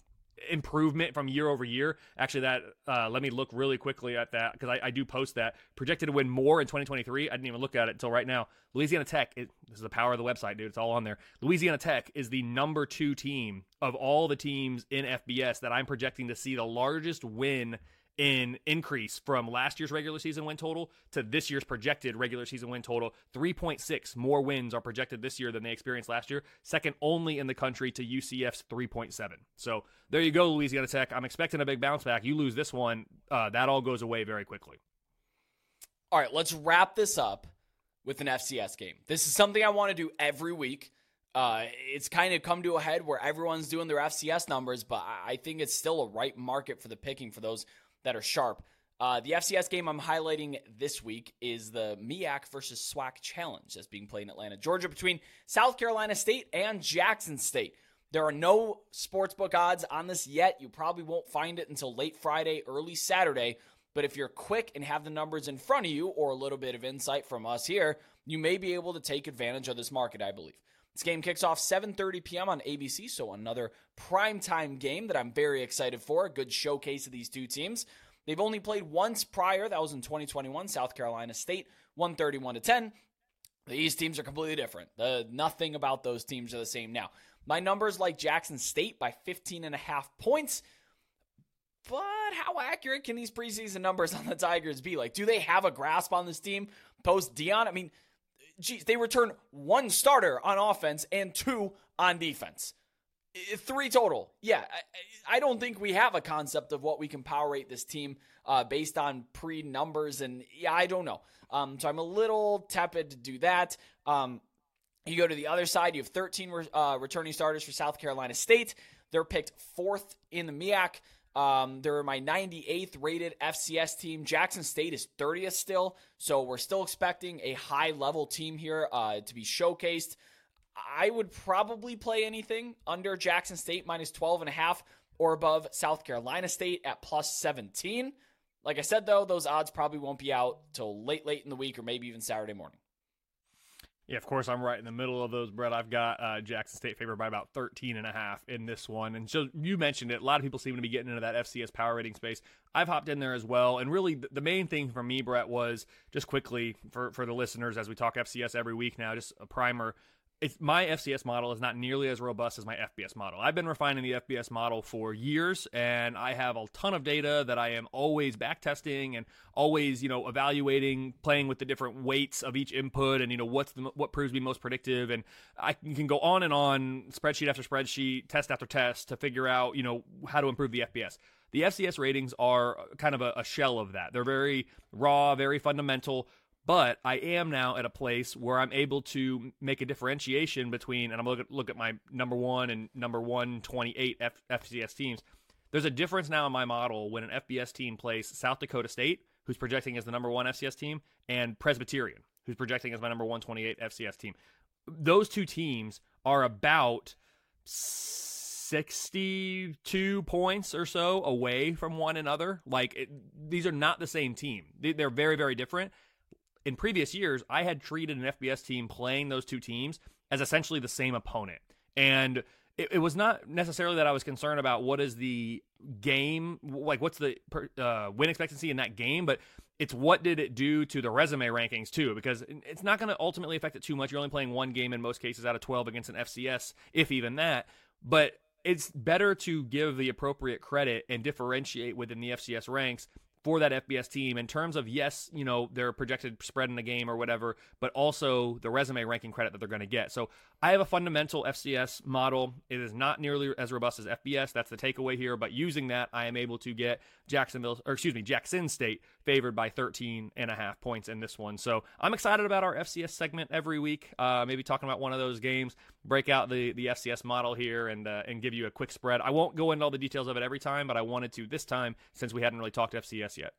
improvement from year over year. Actually, that uh, let me look really quickly at that because I, I, do post that projected to win more in 2023. I didn't even look at it until right now. Louisiana Tech, it, this is the power of the website, dude. It's all on there. Louisiana Tech is the number two team of all the teams in FBS that I'm projecting to see the largest win in increase from last year's regular season win total to this year's projected regular season win total. 3.6 more wins are projected this year than they experienced last year, second only in the country to UCF's 3.7. So there you go, Louisiana Tech. I'm expecting a big bounce back. You lose this one, uh, that all goes away very quickly. All right, let's wrap this up with an FCS game. This is something I want to do every week. Uh, it's kind of come to a head where everyone's doing their FCS numbers, but I think it's still a right market for the picking for those that are sharp. Uh, the FCS game I'm highlighting this week is the MEAC versus SWAC Challenge that's being played in Atlanta, Georgia, between South Carolina State and Jackson State. There are no sportsbook odds on this yet. You probably won't find it until late Friday, early Saturday. But if you're quick and have the numbers in front of you or a little bit of insight from us here, you may be able to take advantage of this market, I believe. This game kicks off 7:30 p.m. on ABC, so another primetime game that I'm very excited for. A good showcase of these two teams. They've only played once prior. That was in 2021. South Carolina State 131 to 10. These teams are completely different. The, nothing about those teams are the same now. My numbers like Jackson State by 15 and a half points. But how accurate can these preseason numbers on the Tigers be? Like, do they have a grasp on this team post Deion? I mean, geez, they return one starter on offense and two on defense. Three total. Yeah, I, I, don't think we have a concept of what we can power rate this team uh, based on pre numbers. And yeah, I don't know. Um, so I'm a little tepid to do that. Um, you go to the other side, you have 13 uh, returning starters for South Carolina State. They're picked fourth in the MEAC. Um, they're my 98th rated FCS team. Jackson State is 30th still, so we're still expecting a high level team here uh, to be showcased. I would probably play anything under Jackson State minus 12 and a half or above South Carolina State at plus 17. Like I said, though, those odds probably won't be out till late, late in the week or maybe even Saturday morning. Yeah, of course, I'm right in the middle of those, Brett. I've got uh, Jackson State favored by about 13 and a half in this one. And so you mentioned it. A lot of people seem to be getting into that FCS power rating space. I've hopped in there as well. And really, the main thing for me, Brett, was just quickly for, for the listeners as we talk FCS every week now, just a primer it's my FCS model is not nearly as robust as my FBS model. I've been refining the FBS model for years, and I have a ton of data that I am always backtesting and always, you know, evaluating, playing with the different weights of each input, and you know what's the what proves to be most predictive. And I can go on and on, spreadsheet after spreadsheet, test after test, to figure out, you know, how to improve the FBS. The FCS ratings are kind of a, a shell of that. They're very raw, very fundamental but I am now at a place where I'm able to make a differentiation between, and I'm looking look at my number one and number one twenty eight F- FCS teams. There's a difference now in my model when an FBS team plays South Dakota State, who's projecting as the number one FCS team, and Presbyterian, who's projecting as my number 128 FCS team. Those two teams are about 62 points or so away from one another. Like, it, these are not the same team. They're very, very different in previous years, I had treated an FBS team playing those two teams as essentially the same opponent. And it, it was not necessarily that I was concerned about what is the game, like what's the uh, win expectancy in that game, but it's what did it do to the resume rankings too, because it's not going to ultimately affect it too much. You're only playing one game in most cases out of 12 against an FCS, if even that. But it's better to give the appropriate credit and differentiate within the FCS ranks for that FBS team in terms of yes, you know, their projected spread in the game or whatever, but also the resume ranking credit that they're going to get. So I have a fundamental FCS model. It is not nearly as robust as FBS. That's the takeaway here. But using that, I am able to get Jacksonville, or excuse me, Jackson State favored by 13 and a half points in this one. So I'm excited about our FCS segment every week. Uh, maybe talking about one of those games, break out the the FCS model here, and uh, and give you a quick spread. I won't go into all the details of it every time, but I wanted to this time since we hadn't really talked FCS yet.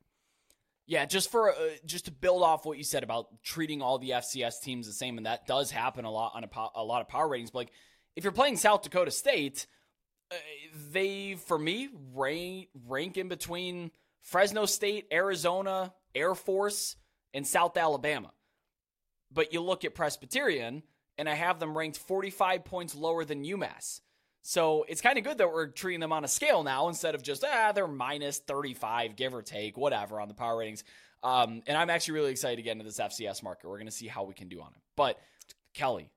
Yeah, just for uh, just to build off what you said about treating all the FCS teams the same, and that does happen a lot on a, po- a lot of power ratings. But like, if you're playing South Dakota State, uh, they for me rank rank in between Fresno State, Arizona, Air Force, and South Alabama. But you look at Presbyterian, and I have them ranked 45 points lower than UMass. So it's kind of good that we're treating them on a scale now instead of just, ah, they're minus 35, give or take, whatever on the power ratings. Um, and I'm actually really excited to get into this FCS market. We're going to see how we can do on it. But Kelley,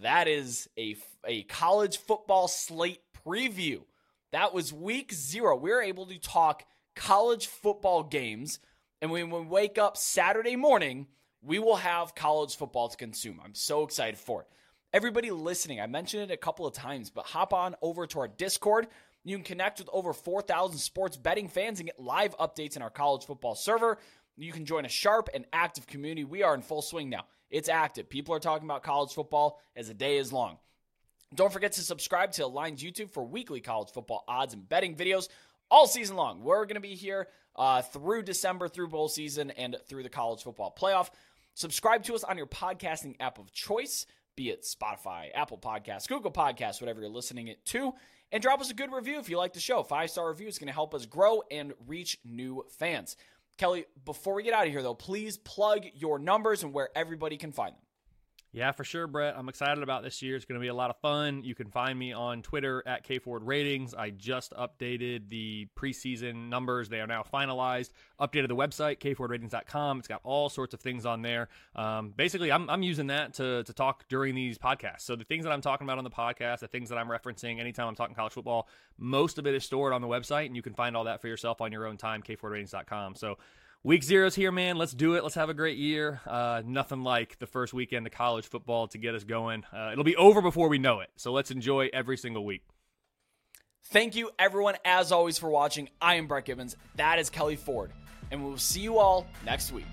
that is a, a college football slate preview. That was week zero. We were able to talk college football games. And when we wake up Saturday morning, we will have college football to consume. I'm so excited for it. Everybody listening, I mentioned it a couple of times, but hop on over to our Discord. You can connect with over 4,000 sports betting fans and get live updates in our college football server. You can join a sharp and active community. We are in full swing now. It's active. People are talking about college football as the day is long. Don't forget to subscribe to Align's YouTube for weekly college football odds and betting videos all season long. We're going to be here uh, through December, through bowl season, and through the college football playoff. Subscribe to us on your podcasting app of choice, be it Spotify, Apple Podcasts, Google Podcasts, whatever you're listening it to, and drop us a good review if you like the show. Five star review is going to help us grow and reach new fans. Kelley, before we get out of here, though, please plug your numbers and where everybody can find them. Yeah, for sure, Brett. I'm excited about this year. It's going to be a lot of fun. You can find me on Twitter at KFord Ratings. I just updated the preseason numbers. They are now finalized. Updated the website, kfordratings.com. It's got all sorts of things on there. Um, basically, I'm, I'm using that to, to talk during these podcasts. So the things that I'm talking about on the podcast, the things that I'm referencing anytime I'm talking college football, most of it is stored on the website, and you can find all that for yourself on your own time, kfordratings.com. So Week zero's here, man. Let's do it. Let's have a great year. Uh, nothing like the first weekend of college football to get us going. Uh, it'll be over before we know it. So let's enjoy every single week. Thank you, everyone, as always, for watching. I am Brett Gibbons. That is Kelley Ford. And we'll see you all next week.